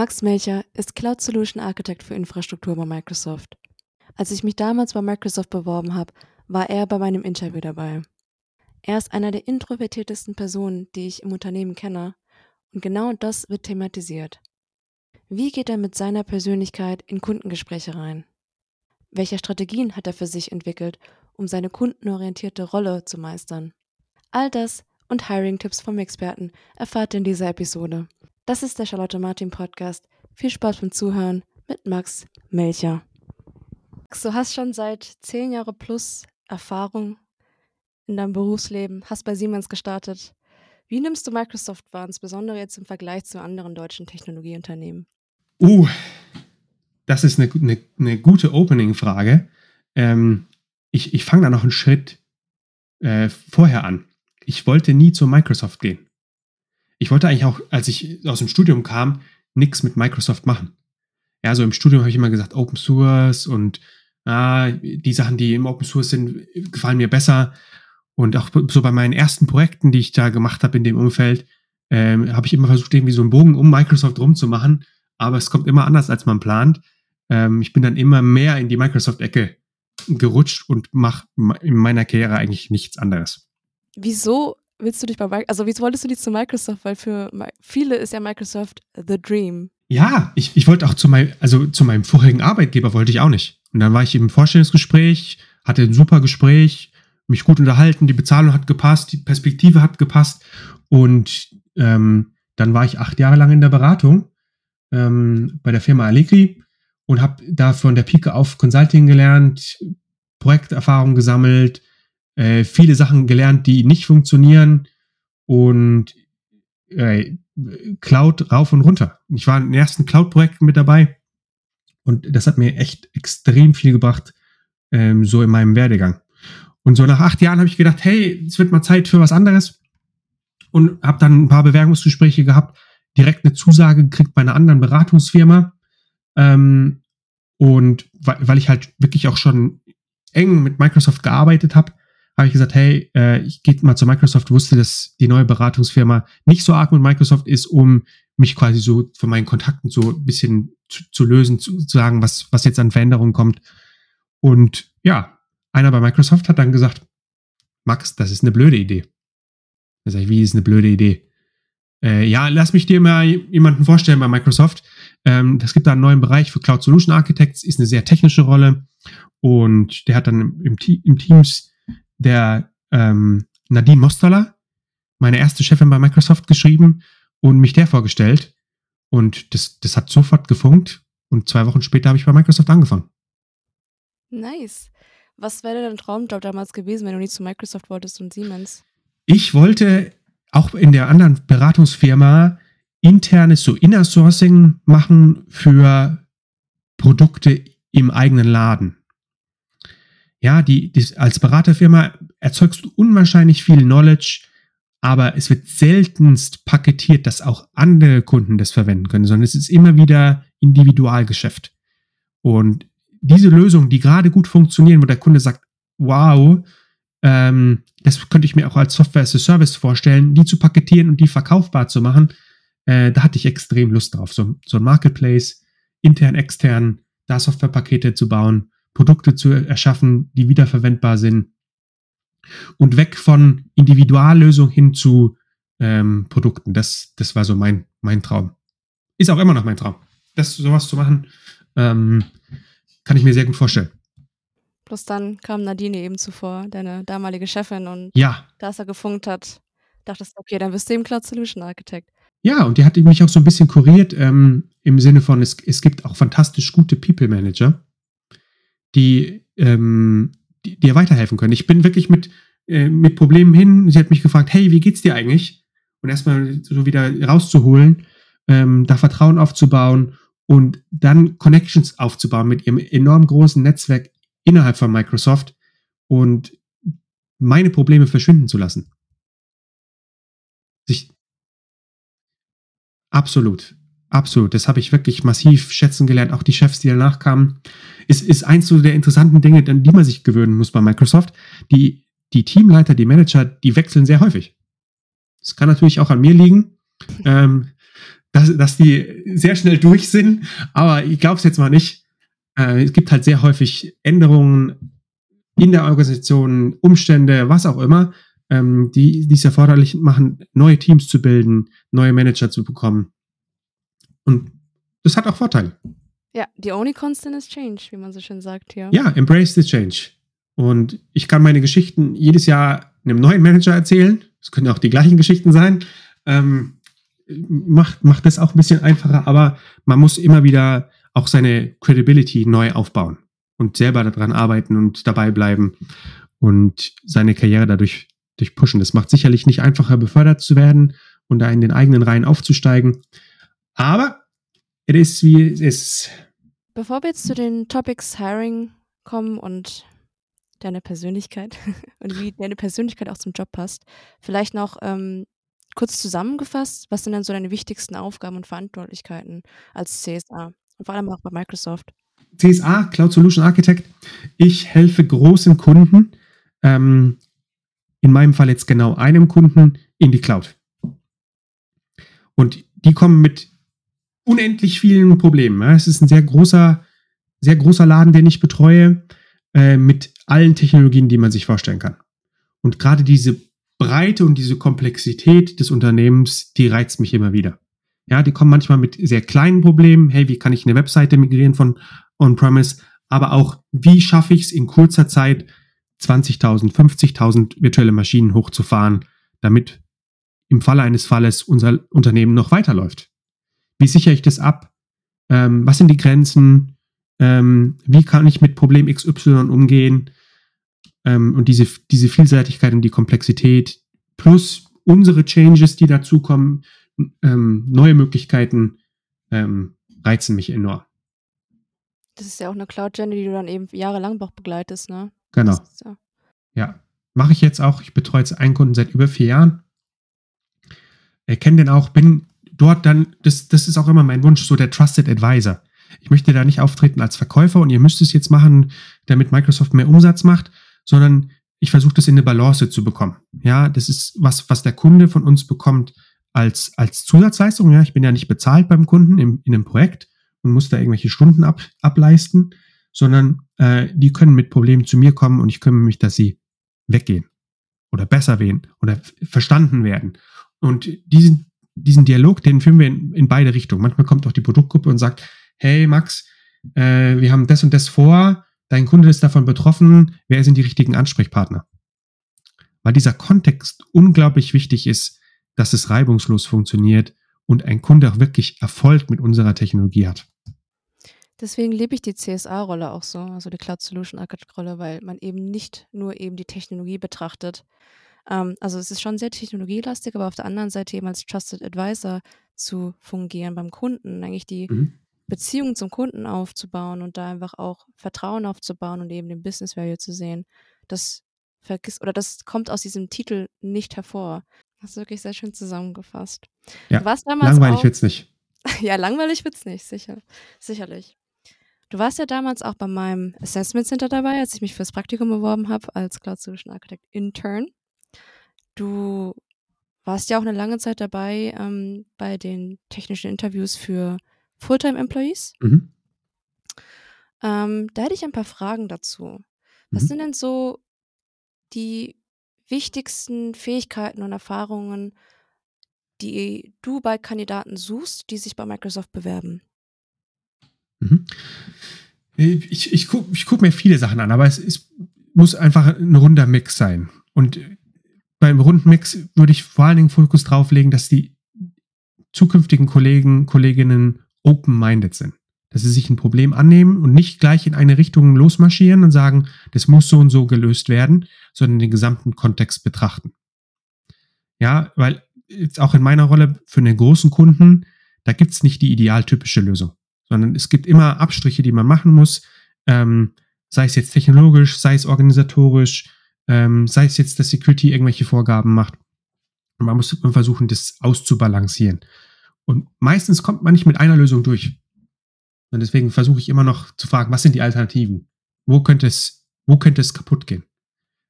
Max Melcher ist Cloud Solution Architect für Infrastruktur bei Microsoft. Als ich mich damals bei Microsoft beworben habe, war er bei meinem Interview dabei. Er ist einer der introvertiertesten Personen, die ich im Unternehmen kenne, und genau das wird thematisiert. Wie geht er mit seiner Persönlichkeit in Kundengespräche rein? Welche Strategien hat er für sich entwickelt, um seine kundenorientierte Rolle zu meistern? All das und Hiring-Tipps vom Experten erfahrt ihr in dieser Episode. Das ist der Charlotte Martin Podcast. Viel Spaß beim Zuhören mit Max Melcher. Max, du hast schon seit zehn Jahre plus Erfahrung in deinem Berufsleben, hast bei Siemens gestartet. Wie nimmst du Microsoft wahr, insbesondere jetzt im Vergleich zu anderen deutschen Technologieunternehmen? Uh, das ist eine, eine, eine gute Opening-Frage. Ähm, ich ich fange da noch einen Schritt äh, vorher an. Ich wollte nie zu Microsoft gehen. Ich wollte eigentlich auch, als ich aus dem Studium kam, nichts mit Microsoft machen. Ja, so im Studium habe ich immer gesagt, Open Source und ah, die Sachen, die im Open Source sind, gefallen mir besser. Und auch so bei meinen ersten Projekten, die ich da gemacht habe in dem Umfeld, ähm, habe ich immer versucht, irgendwie so einen Bogen um Microsoft rumzumachen. Aber es kommt immer anders, als man plant. Ähm, ich bin dann immer mehr in die Microsoft-Ecke gerutscht und mache in meiner Karriere eigentlich nichts anderes. Wieso willst du dich bei Microsoft, also wieso wolltest du dich zu Microsoft? Weil für viele ist ja Microsoft the dream. Ja, ich, ich wollte auch zu meinem, also zu meinem vorigen Arbeitgeber wollte ich auch nicht. Und dann war ich im Vorstellungsgespräch, hatte ein super Gespräch, mich gut unterhalten, die Bezahlung hat gepasst, die Perspektive hat gepasst. Und ähm, dann war ich acht Jahre lang in der Beratung ähm, bei der Firma Allegri und habe da von der Pike auf Consulting gelernt, Projekterfahrung gesammelt, äh, viele Sachen gelernt, die nicht funktionieren und äh, Cloud rauf und runter. Ich war in den ersten Cloud-Projekten mit dabei und das hat mir echt extrem viel gebracht, ähm, so in meinem Werdegang. Und so nach acht Jahren habe ich gedacht, hey, es wird mal Zeit für was anderes und habe dann ein paar Bewerbungsgespräche gehabt, direkt eine Zusage gekriegt bei einer anderen Beratungsfirma ähm, und weil, weil ich halt wirklich auch schon eng mit Microsoft gearbeitet habe, habe ich gesagt, hey, äh, ich gehe mal zu Microsoft, wusste, dass die neue Beratungsfirma nicht so arg mit Microsoft ist, um mich quasi so von meinen Kontakten so ein bisschen zu, zu lösen, zu, zu sagen, was, was jetzt an Veränderungen kommt. Und ja, einer bei Microsoft hat dann gesagt, Max, das ist eine blöde Idee. Da sage ich, wie ist eine blöde Idee? Äh, ja, lass mich dir mal jemanden vorstellen bei Microsoft. Ähm, es gibt da einen neuen Bereich für Cloud Solution Architects, ist eine sehr technische Rolle. Und der hat dann im, im Teams der ähm, Nadine Mostaler, meine erste Chefin bei Microsoft, geschrieben und mich der vorgestellt. Und das, das hat sofort gefunkt. Und zwei Wochen später habe ich bei Microsoft angefangen. Nice. Was wäre dein Traumjob damals gewesen, wenn du nicht zu Microsoft wolltest und Siemens? Ich wollte auch in der anderen Beratungsfirma internes so Inner Sourcing machen für Produkte im eigenen Laden. Ja, die, die, als Beraterfirma erzeugst du unwahrscheinlich viel Knowledge, aber es wird seltenst paketiert, dass auch andere Kunden das verwenden können, sondern es ist immer wieder Individualgeschäft. Und diese Lösungen, die gerade gut funktionieren, wo der Kunde sagt, wow, ähm, das könnte ich mir auch als Software as a Service vorstellen, die zu paketieren und die verkaufbar zu machen. Äh, da hatte ich extrem Lust drauf. So, so ein Marketplace, intern, extern, da Softwarepakete zu bauen, Produkte zu erschaffen, die wiederverwendbar sind. Und weg von Individuallösung hin zu ähm, Produkten. Das, das war so mein, mein Traum. Ist auch immer noch mein Traum. Das sowas zu machen, ähm, kann ich mir sehr gut vorstellen. Bloß dann kam Nadine eben zuvor, deine damalige Chefin, und ja. da es er gefunkt hat, dachtest du, okay, dann bist du eben Cloud Solution Architect. Ja, und die hat mich auch so ein bisschen kuriert ähm, im Sinne von, es, es gibt auch fantastisch gute People Manager, die, ähm, die dir weiterhelfen können. Ich bin wirklich mit, äh, mit Problemen hin. Sie hat mich gefragt, hey, wie geht's dir eigentlich? Und erstmal so wieder rauszuholen, ähm, da Vertrauen aufzubauen und dann Connections aufzubauen mit ihrem enorm großen Netzwerk innerhalb von Microsoft und meine Probleme verschwinden zu lassen. Sich absolut, absolut. Das habe ich wirklich massiv schätzen gelernt. Auch die Chefs, die danach kamen, ist, ist eins so der interessanten Dinge, an die man sich gewöhnen muss bei Microsoft. Die, die Teamleiter, die Manager, die wechseln sehr häufig. Das kann natürlich auch an mir liegen. Ähm, dass, dass die sehr schnell durch sind, aber ich glaube es jetzt mal nicht. Äh, es gibt halt sehr häufig Änderungen in der Organisation, Umstände, was auch immer, ähm, die, die es erforderlich machen, neue Teams zu bilden, neue Manager zu bekommen. Und das hat auch Vorteile. Ja, the only constant is change, wie man so schön sagt hier. Ja, embrace the change. Und ich kann meine Geschichten jedes Jahr einem neuen Manager erzählen. Es können auch die gleichen Geschichten sein. Ähm, macht, macht das auch ein bisschen einfacher, aber man muss immer wieder auch seine Credibility neu aufbauen und selber daran arbeiten und dabei bleiben und seine Karriere dadurch durch pushen. Das macht sicherlich nicht einfacher, befördert zu werden und da in den eigenen Reihen aufzusteigen. Aber es ist wie es ist. Bevor wir jetzt zu den Topics Hiring kommen und deine Persönlichkeit und wie deine Persönlichkeit auch zum Job passt, vielleicht noch ähm, kurz zusammengefasst, was sind denn so deine wichtigsten Aufgaben und Verantwortlichkeiten als CSA und vor allem auch bei Microsoft? CSA, Cloud Solution Architect. Ich helfe großen Kunden, ähm, in meinem Fall jetzt genau einem Kunden, in die Cloud. Und die kommen mit unendlich vielen Problemen. Es ist ein sehr großer, sehr großer Laden, den ich betreue, äh, mit allen Technologien, die man sich vorstellen kann. Und gerade diese Breite und diese Komplexität des Unternehmens, die reizt mich immer wieder. Ja, die kommen manchmal mit sehr kleinen Problemen. Hey, wie kann ich eine Webseite migrieren von On-Premise? Aber auch, wie schaffe ich es in kurzer Zeit, 20.000, 50.000 virtuelle Maschinen hochzufahren, damit im Falle eines Falles unser Unternehmen noch weiterläuft? Wie sichere ich das ab? Ähm, was sind die Grenzen? Ähm, wie kann ich mit Problem XY umgehen? Ähm, und diese, diese Vielseitigkeit und die Komplexität plus unsere Changes, die dazukommen, ähm, neue Möglichkeiten ähm, reizen mich enorm. Das ist ja auch eine Cloud-Journey, die du dann eben jahrelang auch begleitest, ne? Genau. Ja, ja. mache ich jetzt auch. Ich betreue jetzt einen Kunden seit über vier Jahren. Kenne den auch, bin dort dann, das, das ist auch immer mein Wunsch, so der Trusted Advisor. Ich möchte da nicht auftreten als Verkäufer und ihr müsst es jetzt machen, damit Microsoft mehr Umsatz macht, sondern ich versuche das in eine Balance zu bekommen. Ja, das ist was, was der Kunde von uns bekommt als, als Zusatzleistung. Ja, ich bin ja nicht bezahlt beim Kunden im, in einem Projekt und muss da irgendwelche Stunden ab, ableisten, sondern äh, die können mit Problemen zu mir kommen und ich kümmere mich, dass sie weggehen oder besser werden oder verstanden werden. Und diesen, diesen Dialog, den führen wir in, in beide Richtungen. Manchmal kommt auch die Produktgruppe und sagt, hey Max, äh, wir haben das und das vor, dein Kunde ist davon betroffen, wer sind die richtigen Ansprechpartner? Weil dieser Kontext unglaublich wichtig ist, dass es reibungslos funktioniert und ein Kunde auch wirklich Erfolg mit unserer Technologie hat. Deswegen liebe ich die CSA-Rolle auch so, also die Cloud Solution Architect-Rolle, weil man eben nicht nur eben die Technologie betrachtet. Ähm, also es ist schon sehr technologielastig, aber auf der anderen Seite eben als Trusted Advisor zu fungieren beim Kunden, eigentlich die mhm. Beziehung zum Kunden aufzubauen und da einfach auch Vertrauen aufzubauen und eben den Business Value zu sehen. Das vergisst oder das kommt aus diesem Titel nicht hervor. Das ist wirklich sehr schön zusammengefasst. Ja, langweilig wird es nicht. ja, langweilig wird es nicht, sicher, sicherlich. Du warst ja damals auch bei meinem Assessment Center dabei, als ich mich fürs Praktikum beworben habe als Cloud Solution Architect Intern. Du warst ja auch eine lange Zeit dabei ähm, bei den technischen Interviews für Fulltime-Employees. Mhm. Ähm, da hätte ich ein paar Fragen dazu. Was mhm. sind denn so die wichtigsten Fähigkeiten und Erfahrungen, die du bei Kandidaten suchst, die sich bei Microsoft bewerben? Mhm. Ich, ich gucke guck mir viele Sachen an, aber es, es muss einfach ein runder Mix sein. Und beim runden Mix würde ich vor allen Dingen Fokus drauf legen, dass die zukünftigen Kollegen, Kolleginnen open-minded sind. Dass sie sich ein Problem annehmen und nicht gleich in eine Richtung losmarschieren und sagen, das muss so und so gelöst werden, sondern den gesamten Kontext betrachten. Ja, weil jetzt auch in meiner Rolle für einen großen Kunden, da gibt es nicht die idealtypische Lösung, sondern es gibt immer Abstriche, die man machen muss, ähm, sei es jetzt technologisch, sei es organisatorisch, ähm, sei es jetzt, dass Security irgendwelche Vorgaben macht. Und man muss versuchen, das auszubalancieren. Und meistens kommt man nicht mit einer Lösung durch. Und deswegen versuche ich immer noch zu fragen, was sind die Alternativen? Wo könnte es, wo könnte es kaputt gehen?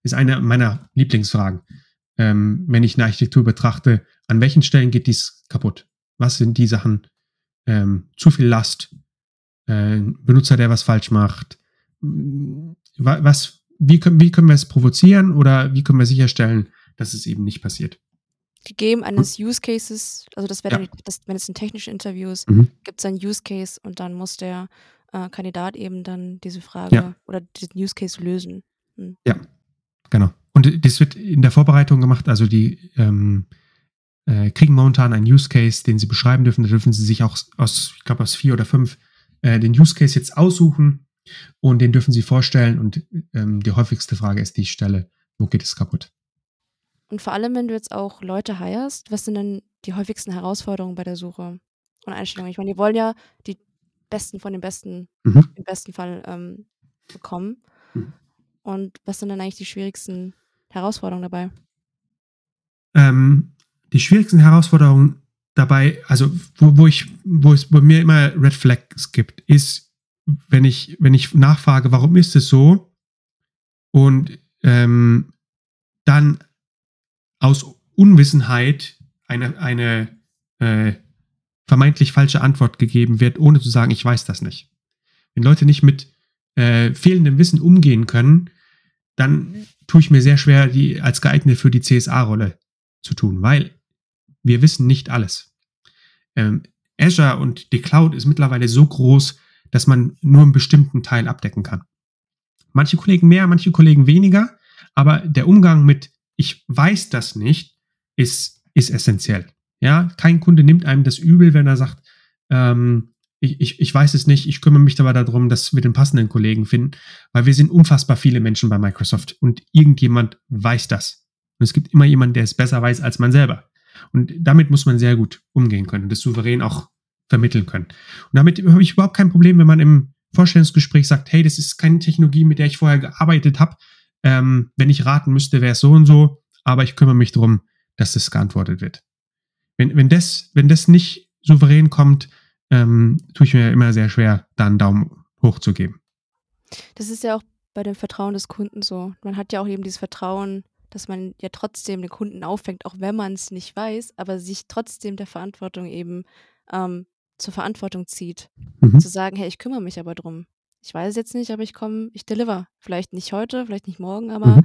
Ist eine meiner Lieblingsfragen. Ähm, wenn ich eine Architektur betrachte, an welchen Stellen geht dies kaputt? Was sind die Sachen? Ähm, zu viel Last, äh, Benutzer, der was falsch macht. Was, wie, können, wie können wir es provozieren oder wie können wir sicherstellen, dass es eben nicht passiert? Gegeben eines Use Cases, also das wäre ja. das, wenn es ein technisches Interview ist, Mhm. gibt es einen Use Case und dann muss der äh, Kandidat eben dann diese Frage Ja. oder diesen Use Case lösen. Hm. Genau. Und das wird in der Vorbereitung gemacht. Also die ähm, äh, kriegen momentan einen Use Case, den sie beschreiben dürfen. Da dürfen sie sich auch aus, ich glaube, aus vier oder fünf äh, den Use Case jetzt aussuchen und den dürfen sie vorstellen. Und ähm, die häufigste Frage ist die Stelle, wo geht es kaputt? Und vor allem, wenn du jetzt auch Leute hirest, was sind denn die häufigsten Herausforderungen bei der Suche und Einstellung? Ich meine, die wollen ja die Besten von den Besten Mhm. im besten Fall ähm, bekommen. Mhm. Und was sind dann eigentlich die schwierigsten Herausforderungen dabei? Ähm, die schwierigsten Herausforderungen dabei, also wo, wo ich, wo es bei mir immer Red Flags gibt, ist, wenn ich, wenn ich nachfrage, warum ist es so? Und ähm, dann aus Unwissenheit eine, eine äh, vermeintlich falsche Antwort gegeben wird, ohne zu sagen, ich weiß das nicht. Wenn Leute nicht mit äh, fehlendem Wissen umgehen können, dann tue ich mir sehr schwer, die als geeignet für die CSA-Rolle zu tun, weil wir wissen nicht alles. Ähm, Azure und die Cloud ist mittlerweile so groß, dass man nur einen bestimmten Teil abdecken kann. Manche Kollegen mehr, manche Kollegen weniger, aber der Umgang mit ich weiß das nicht ist, ist essentiell. Ja, kein Kunde nimmt einem das übel, wenn er sagt, ähm, ich, ich, ich weiß es nicht, ich kümmere mich dabei darum, dass wir den passenden Kollegen finden, weil wir sind unfassbar viele Menschen bei Microsoft und irgendjemand weiß das. Und es gibt immer jemanden, der es besser weiß als man selber. Und damit muss man sehr gut umgehen können und das souverän auch vermitteln können. Und damit habe ich überhaupt kein Problem, wenn man im Vorstellungsgespräch sagt, hey, das ist keine Technologie, mit der ich vorher gearbeitet habe. Ähm, wenn ich raten müsste, wäre es so und so, aber ich kümmere mich darum, dass das geantwortet wird. Wenn, wenn, das, wenn das nicht souverän kommt, ähm, tue ich mir immer sehr schwer, da einen Daumen hoch zu geben. Das ist ja auch bei dem Vertrauen des Kunden so. Man hat ja auch eben dieses Vertrauen, dass man ja trotzdem den Kunden auffängt, auch wenn man es nicht weiß, aber sich trotzdem der Verantwortung eben ähm, zur Verantwortung zieht. Mhm. Zu sagen, hey, ich kümmere mich aber drum. Ich weiß es jetzt nicht, aber ich komme, ich deliver. Vielleicht nicht heute, vielleicht nicht morgen, aber Mhm.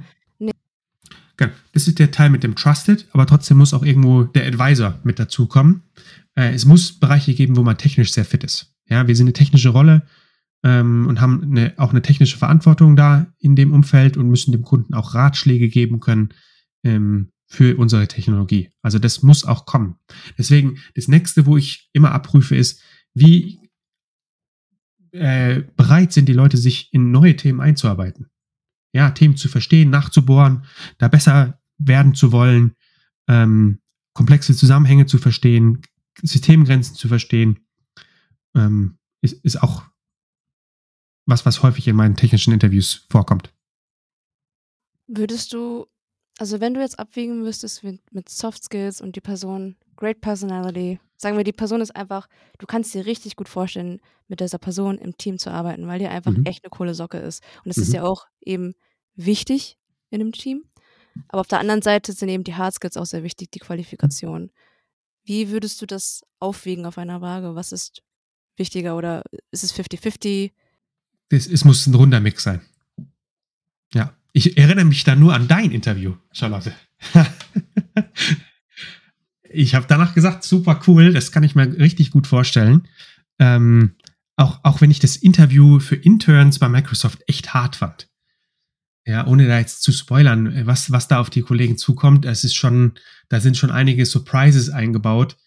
Genau. Das ist der Teil mit dem Trusted, aber trotzdem muss auch irgendwo der Advisor mit dazukommen. Äh, es muss Bereiche geben, wo man technisch sehr fit ist. Ja, wir sind eine technische Rolle ähm, und haben eine, auch eine technische Verantwortung da in dem Umfeld und müssen dem Kunden auch Ratschläge geben können ähm, für unsere Technologie. Also das muss auch kommen. Deswegen, das nächste, wo ich immer abprüfe, ist, wie äh, bereit sind die Leute, sich in neue Themen einzuarbeiten ja, Themen zu verstehen, nachzubohren, da besser werden zu wollen, ähm, komplexe Zusammenhänge zu verstehen, Systemgrenzen zu verstehen, ähm, ist, ist auch was, was häufig in meinen technischen Interviews vorkommt. Würdest du, also wenn du jetzt abwägen müsstest mit, mit Soft Skills und die Person, Great Personality, sagen wir, die Person ist einfach, du kannst dir richtig gut vorstellen, mit dieser Person im Team zu arbeiten, weil die einfach Mhm. echt eine coole Socke ist. Und das Mhm. ist ja auch eben wichtig in einem Team. Aber auf der anderen Seite sind eben die Hard Skills auch sehr wichtig, die Qualifikation. Wie würdest du das aufwiegen auf einer Waage? Was ist wichtiger oder ist es 50-50? Es, es muss ein runder Mix sein. Ja. Ich erinnere mich da nur an dein Interview, Charlotte. ich habe danach gesagt, super cool, das kann ich mir richtig gut vorstellen. Ähm, auch, auch wenn ich das Interview für Interns bei Microsoft echt hart fand. Ja, ohne da jetzt zu spoilern, was, was da auf die Kollegen zukommt, es ist schon, da sind schon einige Surprises eingebaut.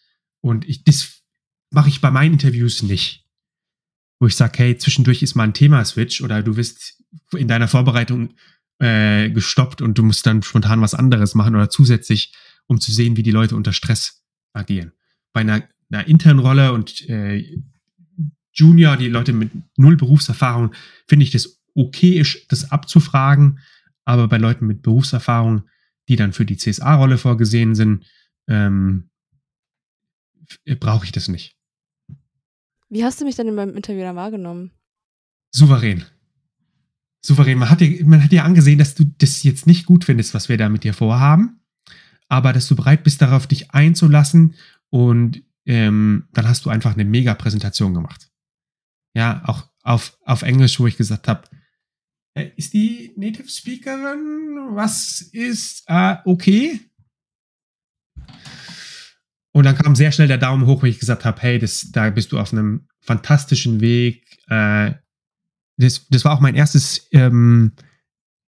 Und ich, das mache ich bei meinen Interviews nicht. Wo ich sage, hey, zwischendurch ist mal ein Thema-Switch oder du wirst in deiner Vorbereitung äh, gestoppt und du musst dann spontan was anderes machen oder zusätzlich, um zu sehen, wie die Leute unter Stress agieren. Bei einer, einer internen Rolle und äh, Junior, die Leute mit null Berufserfahrung, finde ich das okay ist, das abzufragen, aber bei Leuten mit Berufserfahrung, die dann für die CSA-Rolle vorgesehen sind, ähm, brauche ich das nicht. Wie hast du mich dann in meinem Interview dann wahrgenommen? Souverän. Souverän. Man hat, dir, man hat dir angesehen, dass du das jetzt nicht gut findest, was wir da mit dir vorhaben, aber dass du bereit bist, darauf dich einzulassen und ähm, dann hast du einfach eine mega Präsentation gemacht. Ja, auch auf, auf Englisch, wo ich gesagt habe, äh, ist die Native Speakerin? Was ist äh, okay? Und dann kam sehr schnell der Daumen hoch, wo ich gesagt habe, hey, das, da bist du auf einem fantastischen Weg. Äh, das, das war auch mein erstes ähm,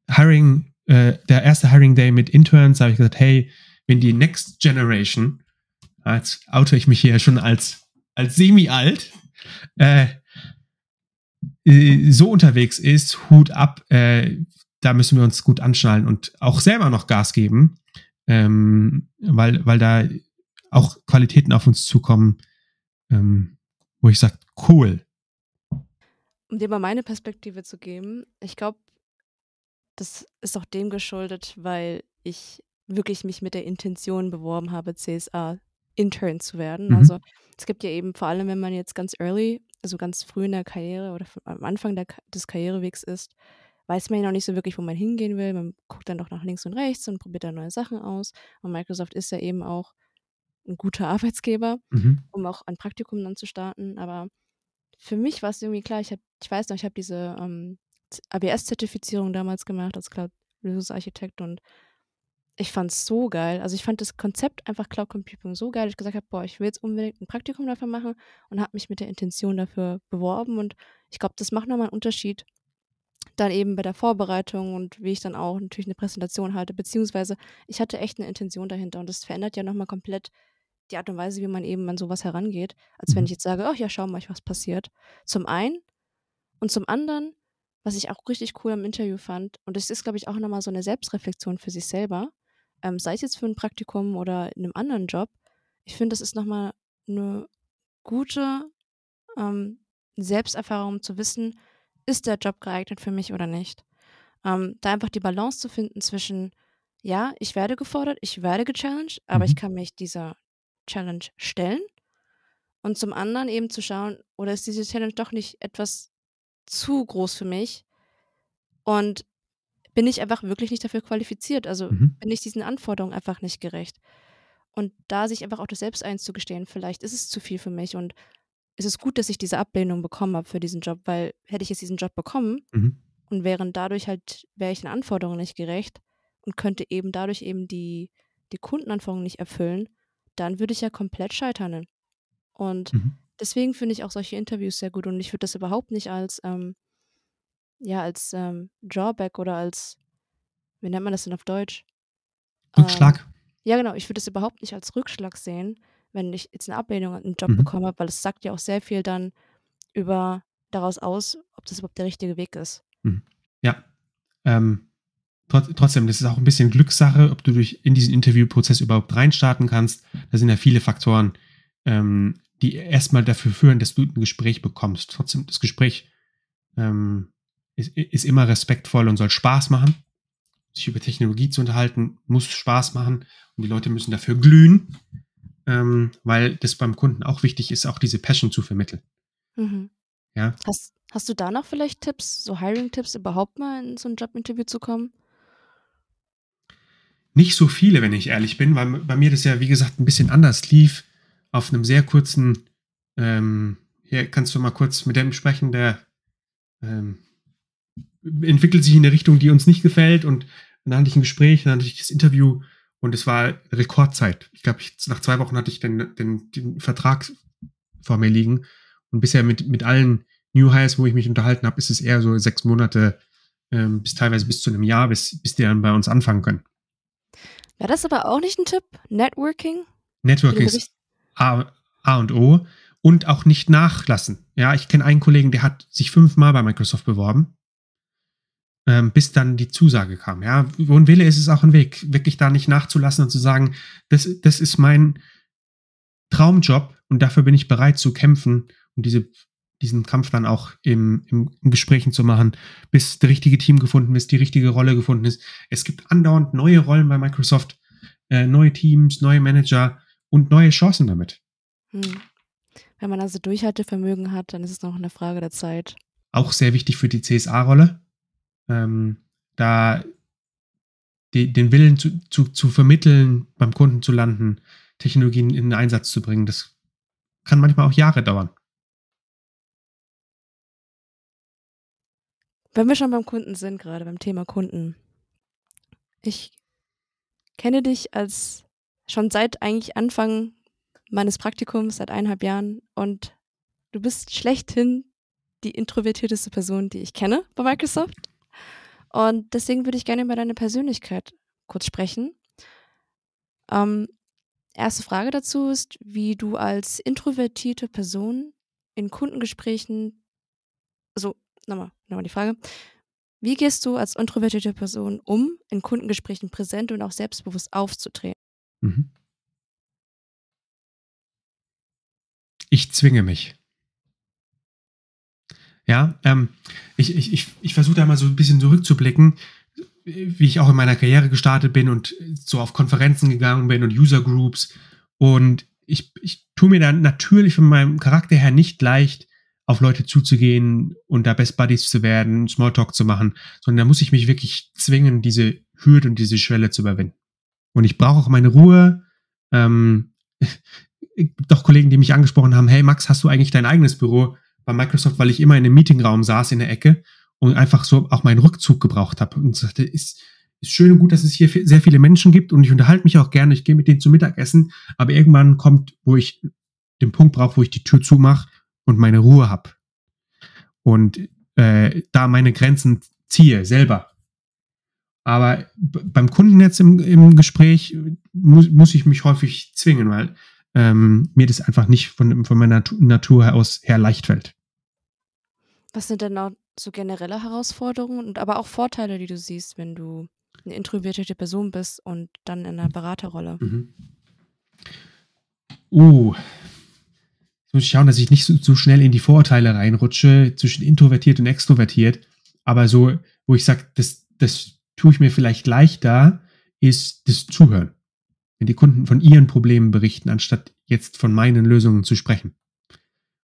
Hiring, äh, der erste Hiring Day mit Interns. Da habe ich gesagt, hey, wenn die Next Generation, als oute ich mich hier schon als, als semi-alt, äh, äh, so unterwegs ist, Hut ab, äh, da müssen wir uns gut anschnallen und auch selber noch Gas geben, ähm, weil, weil da auch Qualitäten auf uns zukommen, ähm, wo ich sage, cool. Um dir mal meine Perspektive zu geben, ich glaube, das ist auch dem geschuldet, weil ich wirklich mich mit der Intention beworben habe, CSA Intern zu werden. Mhm. Also es gibt ja eben vor allem, wenn man jetzt ganz early, also ganz früh in der Karriere oder am Anfang der, des Karrierewegs ist, weiß man ja noch nicht so wirklich, wo man hingehen will. Man guckt dann doch nach links und rechts und probiert dann neue Sachen aus. Und Microsoft ist ja eben auch ein guter Arbeitsgeber, mhm. um auch ein Praktikum dann zu starten. Aber für mich war es irgendwie klar, ich, hab, ich weiß noch, ich habe diese ähm, ABS-Zertifizierung damals gemacht als Cloud-Lösungsarchitekt und ich fand es so geil. Also ich fand das Konzept einfach Cloud Computing so geil, dass ich gesagt habe, boah, ich will jetzt unbedingt ein Praktikum dafür machen und habe mich mit der Intention dafür beworben. Und ich glaube, das macht nochmal einen Unterschied. Dann eben bei der Vorbereitung und wie ich dann auch natürlich eine Präsentation halte, beziehungsweise ich hatte echt eine Intention dahinter und das verändert ja nochmal komplett die Art und Weise, wie man eben an sowas herangeht, als wenn mhm. ich jetzt sage, ach ja, schau mal, was passiert. Zum einen und zum anderen, was ich auch richtig cool am Interview fand, und das ist, glaube ich, auch nochmal so eine Selbstreflexion für sich selber, ähm, sei es jetzt für ein Praktikum oder in einem anderen Job, ich finde, das ist nochmal eine gute ähm, Selbsterfahrung, um zu wissen, ist der Job geeignet für mich oder nicht. Ähm, da einfach die Balance zu finden zwischen, ja, ich werde gefordert, ich werde gechallenged, aber mhm. ich kann mich dieser Challenge stellen. Und zum anderen eben zu schauen, oder ist diese Challenge doch nicht etwas zu groß für mich? Und bin ich einfach wirklich nicht dafür qualifiziert. Also mhm. bin ich diesen Anforderungen einfach nicht gerecht. Und da sich einfach auch das selbst einzugestehen, vielleicht ist es zu viel für mich und es ist gut, dass ich diese Ablehnung bekommen habe für diesen Job, weil hätte ich jetzt diesen Job bekommen mhm. und wären dadurch halt, wäre ich den Anforderungen nicht gerecht und könnte eben dadurch eben die, die Kundenanforderungen nicht erfüllen, dann würde ich ja komplett scheitern. Und mhm. deswegen finde ich auch solche Interviews sehr gut und ich würde das überhaupt nicht als ähm, ja, als ähm, Drawback oder als, wie nennt man das denn auf Deutsch? Rückschlag. Ähm, ja, genau. Ich würde es überhaupt nicht als Rückschlag sehen, wenn ich jetzt eine Ablehnung an einen Job mhm. bekommen habe, weil es sagt ja auch sehr viel dann über daraus aus, ob das überhaupt der richtige Weg ist. Mhm. Ja. Ähm, trotzdem, das ist auch ein bisschen Glückssache, ob du durch in diesen Interviewprozess überhaupt reinstarten kannst. Da sind ja viele Faktoren, ähm, die erstmal dafür führen, dass du ein Gespräch bekommst. Trotzdem, das Gespräch ähm, ist, ist immer respektvoll und soll Spaß machen. Sich über Technologie zu unterhalten, muss Spaß machen und die Leute müssen dafür glühen, ähm, weil das beim Kunden auch wichtig ist, auch diese Passion zu vermitteln. Mhm. Ja. Hast, hast du da noch vielleicht Tipps, so Hiring-Tipps, überhaupt mal in so ein Jobinterview zu kommen? Nicht so viele, wenn ich ehrlich bin, weil bei mir das ja, wie gesagt, ein bisschen anders lief. Auf einem sehr kurzen, ähm, hier kannst du mal kurz mit dem sprechen, der ähm, entwickelt sich in eine Richtung, die uns nicht gefällt. Und dann hatte ich ein Gespräch, dann hatte ich das Interview und es war Rekordzeit. Ich glaube, nach zwei Wochen hatte ich den, den, den Vertrag vor mir liegen. Und bisher mit, mit allen New Hires, wo ich mich unterhalten habe, ist es eher so sechs Monate ähm, bis teilweise bis zu einem Jahr, bis, bis die dann bei uns anfangen können. Wäre das aber auch nicht ein Tipp? Networking? Networking ist A, A und O und auch nicht nachlassen. Ja, ich kenne einen Kollegen, der hat sich fünfmal bei Microsoft beworben ähm, bis dann die Zusage kam. Ja, wo ein Wille ist, ist auch ein Weg, wirklich da nicht nachzulassen und zu sagen, das, das ist mein Traumjob und dafür bin ich bereit zu kämpfen und diese, diesen Kampf dann auch im, im, im Gesprächen zu machen, bis das richtige Team gefunden ist, die richtige Rolle gefunden ist. Es gibt andauernd neue Rollen bei Microsoft, äh, neue Teams, neue Manager und neue Chancen damit. Hm. Wenn man also Durchhaltevermögen hat, dann ist es noch eine Frage der Zeit. Auch sehr wichtig für die CSA-Rolle ähm, da die, den Willen zu, zu, zu vermitteln, beim Kunden zu landen, Technologien in den Einsatz zu bringen, das kann manchmal auch Jahre dauern. Wenn wir schon beim Kunden sind, gerade beim Thema Kunden. Ich kenne dich als schon seit eigentlich Anfang meines Praktikums, seit eineinhalb Jahren und du bist schlechthin die introvertierteste Person, die ich kenne bei Microsoft. Und deswegen würde ich gerne über deine Persönlichkeit kurz sprechen. Ähm, erste Frage dazu ist, wie du als introvertierte Person in Kundengesprächen, also nochmal, nochmal die Frage, wie gehst du als introvertierte Person um, in Kundengesprächen präsent und auch selbstbewusst aufzutreten? Mhm. Ich zwinge mich. Ja, ähm, ich, ich, ich, ich versuche da mal so ein bisschen zurückzublicken, wie ich auch in meiner Karriere gestartet bin und so auf Konferenzen gegangen bin und User Groups. Und ich, ich tue mir dann natürlich von meinem Charakter her nicht leicht, auf Leute zuzugehen und da Best Buddies zu werden, Smalltalk zu machen, sondern da muss ich mich wirklich zwingen, diese Hürde und diese Schwelle zu überwinden. Und ich brauche auch meine Ruhe. Ähm, doch Kollegen, die mich angesprochen haben, hey Max, hast du eigentlich dein eigenes Büro bei Microsoft, weil ich immer in einem Meetingraum saß in der Ecke und einfach so auch meinen Rückzug gebraucht habe und sagte, ist, ist schön und gut, dass es hier sehr viele Menschen gibt und ich unterhalte mich auch gerne, ich gehe mit denen zum Mittagessen, aber irgendwann kommt, wo ich den Punkt brauche, wo ich die Tür zumache und meine Ruhe habe und äh, da meine Grenzen ziehe selber. Aber beim Kunden jetzt im, im Gespräch muss, muss ich mich häufig zwingen, weil ähm, mir das einfach nicht von, von meiner Natur aus her leicht fällt. Was sind denn auch so generelle Herausforderungen und aber auch Vorteile, die du siehst, wenn du eine introvertierte Person bist und dann in einer Beraterrolle? Mhm. Uh, jetzt muss ich schauen, dass ich nicht so, so schnell in die Vorurteile reinrutsche zwischen introvertiert und extrovertiert. Aber so, wo ich sage, das, das tue ich mir vielleicht leichter, ist das Zuhören wenn die Kunden von ihren Problemen berichten, anstatt jetzt von meinen Lösungen zu sprechen.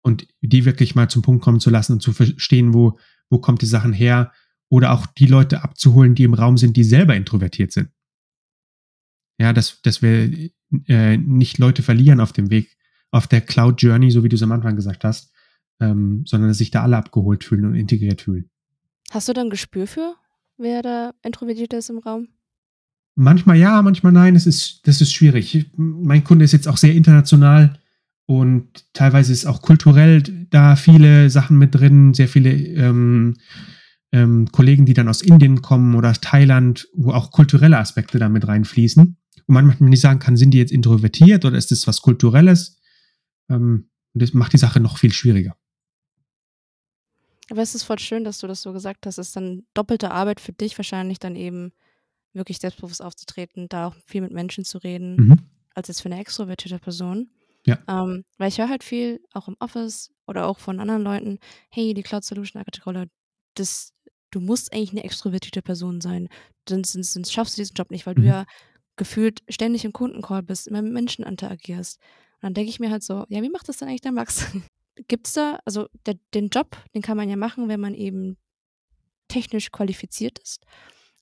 Und die wirklich mal zum Punkt kommen zu lassen und zu verstehen, wo, wo kommt die Sachen her oder auch die Leute abzuholen, die im Raum sind, die selber introvertiert sind. Ja, dass, dass wir äh, nicht Leute verlieren auf dem Weg, auf der Cloud Journey, so wie du es am Anfang gesagt hast, ähm, sondern dass sich da alle abgeholt fühlen und integriert fühlen. Hast du da ein Gespür für, wer da introvertiert ist im Raum? Manchmal ja, manchmal nein. Es ist, das ist schwierig. Mein Kunde ist jetzt auch sehr international und teilweise ist auch kulturell da viele Sachen mit drin, sehr viele ähm, ähm, Kollegen, die dann aus Indien kommen oder aus Thailand, wo auch kulturelle Aspekte da mit reinfließen. Und manchmal man nicht sagen kann, sind die jetzt introvertiert oder ist das was Kulturelles? Ähm, das macht die Sache noch viel schwieriger. Aber es ist voll schön, dass du das so gesagt hast. Es ist dann doppelte Arbeit für dich wahrscheinlich dann eben wirklich selbstbewusst aufzutreten, da auch viel mit Menschen zu reden, mhm. als jetzt für eine extrovertierte Person. Ja. Ähm, weil ich höre halt viel, auch im Office oder auch von anderen Leuten, hey, die Cloud Solution Architect das, du musst eigentlich eine extrovertierte Person sein. Sonst, sonst, sonst schaffst du diesen Job nicht, weil mhm. du ja gefühlt ständig im Kundencall bist, immer mit Menschen interagierst. Und dann denke ich mir halt so, ja, wie macht das denn eigentlich der Max? Gibt es da, also der, den Job, den kann man ja machen, wenn man eben technisch qualifiziert ist.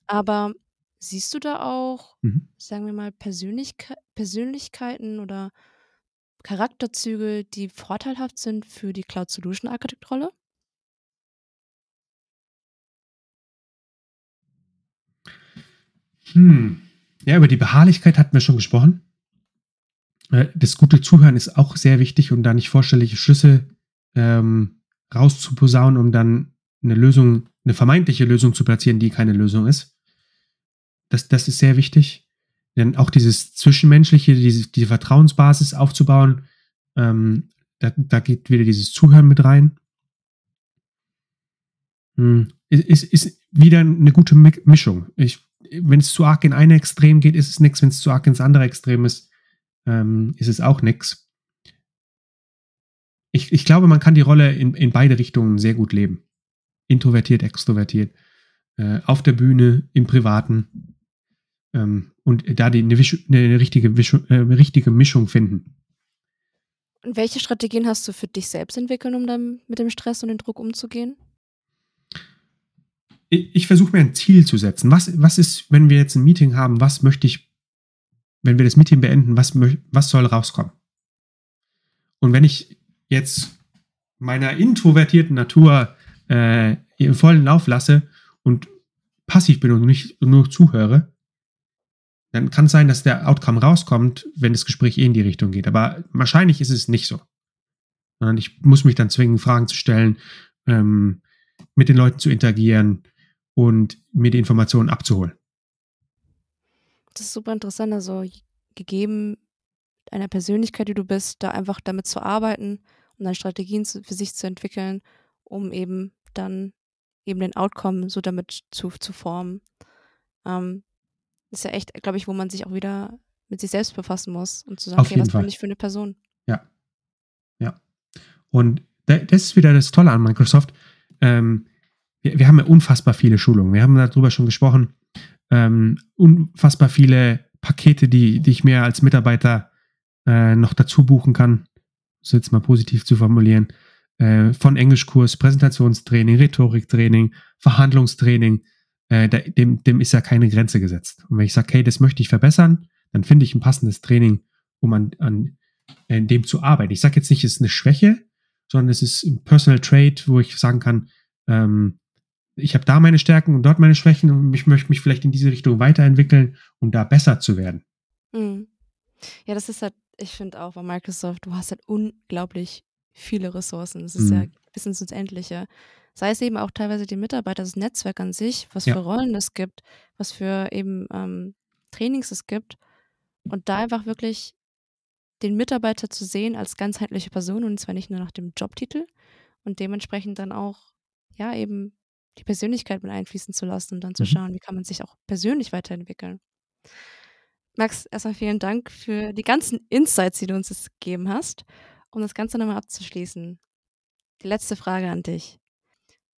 Aber Siehst du da auch, Mhm. sagen wir mal, Persönlichkei Persönlichkeiten oder Charakterzüge, die vorteilhaft sind für die Cloud Solution Architect Rolle? Hm. Ja, über die Beharrlichkeit hatten wir schon gesprochen. Äh, das gute Zuhören ist auch sehr wichtig, um da nicht vorstellige Schlüsse ähm, rauszuposaunen, um dann eine Lösung, eine vermeintliche Lösung zu platzieren, die keine Lösung ist. Das, das ist sehr wichtig. Denn auch dieses Zwischenmenschliche, diese, diese Vertrauensbasis aufzubauen, ähm, da, da geht wieder dieses Zuhören mit rein. Hm. Ist, ist wieder eine gute Mischung. Wenn es zu arg in eine Extrem geht, ist es nichts. Wenn es zu arg ins andere Extrem ist, ähm, ist es auch nichts. Ich, ich glaube, man kann die Rolle in, in beide Richtungen sehr gut leben. Introvertiert, extrovertiert. Äh, auf der Bühne, im Privaten. Ähm, und da die eine, eine richtige, äh, richtige Mischung finden. Und welche Strategien hast du für dich selbst entwickelt, um dann mit dem Stress und dem Druck umzugehen? Ich, ich versuche mir ein Ziel zu setzen. Was, was ist, wenn wir jetzt ein Meeting haben, was möchte ich, wenn wir das Meeting beenden, was, was soll rauskommen? Und wenn ich jetzt meiner introvertierten Natur äh, im vollen Lauf lasse und passiv bin und nicht nur zuhöre, dann kann es sein, dass der Outcome rauskommt, wenn das Gespräch eh in die Richtung geht. Aber wahrscheinlich ist es nicht so. Sondern ich muss mich dann zwingen, Fragen zu stellen, ähm, mit den Leuten zu interagieren und mir die Informationen abzuholen. Das ist super interessant. Also gegeben einer Persönlichkeit, die du bist, da einfach damit zu arbeiten und dann Strategien zu, für sich zu entwickeln, um eben dann eben den Outcome so damit zu, zu formen. Ähm, ist ja echt, glaube ich, wo man sich auch wieder mit sich selbst befassen muss und zu sagen, Auf okay, was Fall. bin ich für eine Person? Ja. Ja. Und das ist wieder das Tolle an Microsoft. Ähm, wir, wir, haben ja unfassbar viele Schulungen. Wir haben darüber schon gesprochen. Ähm, unfassbar viele Pakete, die, die ich mir als Mitarbeiter äh, noch dazu buchen kann. Das jetzt mal positiv zu formulieren. Äh, von Englischkurs, Präsentationstraining, Rhetoriktraining, Verhandlungstraining. Äh, dem, dem ist ja keine Grenze gesetzt. Und wenn ich sage, hey, das möchte ich verbessern, dann finde ich ein passendes Training, um an, an in dem zu arbeiten. Ich sage jetzt nicht, es ist eine Schwäche, sondern es ist ein Personal Trait, wo ich sagen kann, ähm, ich habe da meine Stärken und dort meine Schwächen und ich möchte mich vielleicht in diese Richtung weiterentwickeln, um da besser zu werden. Mhm. Ja, das ist halt, ich finde auch bei Microsoft, du hast halt unglaublich viele Ressourcen. Das ist mhm. ja bis ins Unendliche. Sei es eben auch teilweise die Mitarbeiter, das Netzwerk an sich, was ja. für Rollen es gibt, was für eben ähm, Trainings es gibt. Und da einfach wirklich den Mitarbeiter zu sehen als ganzheitliche Person und zwar nicht nur nach dem Jobtitel und dementsprechend dann auch, ja, eben die Persönlichkeit mit einfließen zu lassen und dann zu mhm. schauen, wie kann man sich auch persönlich weiterentwickeln. Max, erstmal vielen Dank für die ganzen Insights, die du uns jetzt gegeben hast. Um das Ganze nochmal abzuschließen, die letzte Frage an dich.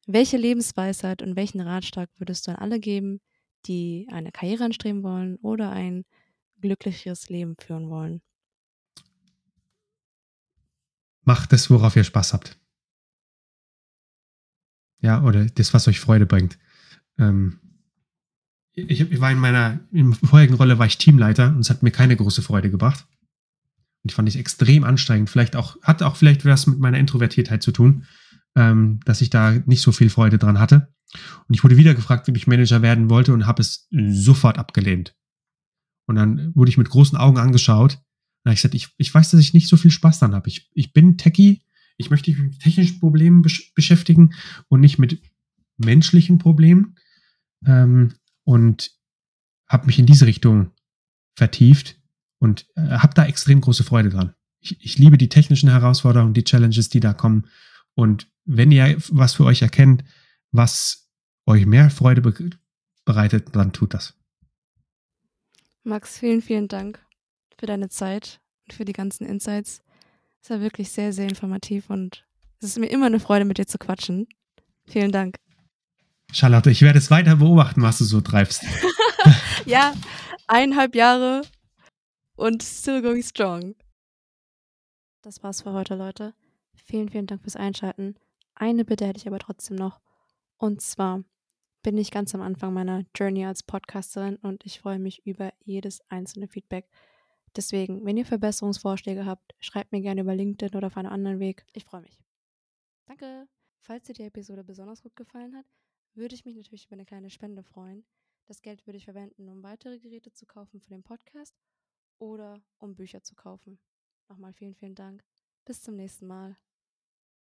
Welche Lebensweisheit und welchen Ratschlag würdest du an alle geben, die eine Karriere anstreben wollen oder ein glückliches Leben führen wollen? Macht das, worauf ihr Spaß habt. Ja, oder das, was euch Freude bringt. Ähm, ich, ich, war in meiner in vorherigen Rolle war ich Teamleiter und es hat mir keine große Freude gebracht. Und ich fand es extrem anstrengend. Vielleicht auch, hat auch vielleicht was mit meiner Introvertiertheit zu tun, ähm, dass ich da nicht so viel Freude dran hatte. Und ich wurde wieder gefragt, wie ich Manager werden wollte und habe es sofort abgelehnt. Und dann wurde ich mit großen Augen angeschaut. Und habe ich gesagt, ich, ich weiß, dass ich nicht so viel Spaß dran habe. Ich, ich bin Techie, ich möchte mich mit technischen Problemen besch beschäftigen und nicht mit menschlichen Problemen. Ähm, und habe mich in diese Richtung vertieft und äh, habe da extrem große Freude dran. Ich, ich liebe die technischen Herausforderungen, die Challenges, die da kommen. Und wenn ihr was für euch erkennt, was euch mehr Freude be bereitet, dann tut das. Max, vielen, vielen Dank für deine Zeit und für die ganzen Insights. Es war wirklich sehr, sehr informativ und es ist mir immer eine Freude, mit dir zu quatschen. Vielen Dank. Charlotte, ich werde es weiter beobachten, was du so treibst. ja, eineinhalb Jahre und still going strong. Das war's für heute, Leute. Vielen, vielen Dank fürs Einschalten. Eine Bitte hätte ich aber trotzdem noch. Und zwar bin ich ganz am Anfang meiner Journey als Podcasterin und ich freue mich über jedes einzelne Feedback. Deswegen, wenn ihr Verbesserungsvorschläge habt, schreibt mir gerne über LinkedIn oder auf einem anderen Weg. Ich freue mich. Danke. Falls dir die Episode besonders gut gefallen hat, würde ich mich natürlich über eine kleine Spende freuen. Das Geld würde ich verwenden, um weitere Geräte zu kaufen für den Podcast oder um Bücher zu kaufen. Nochmal vielen, vielen Dank. Bis zum nächsten Mal.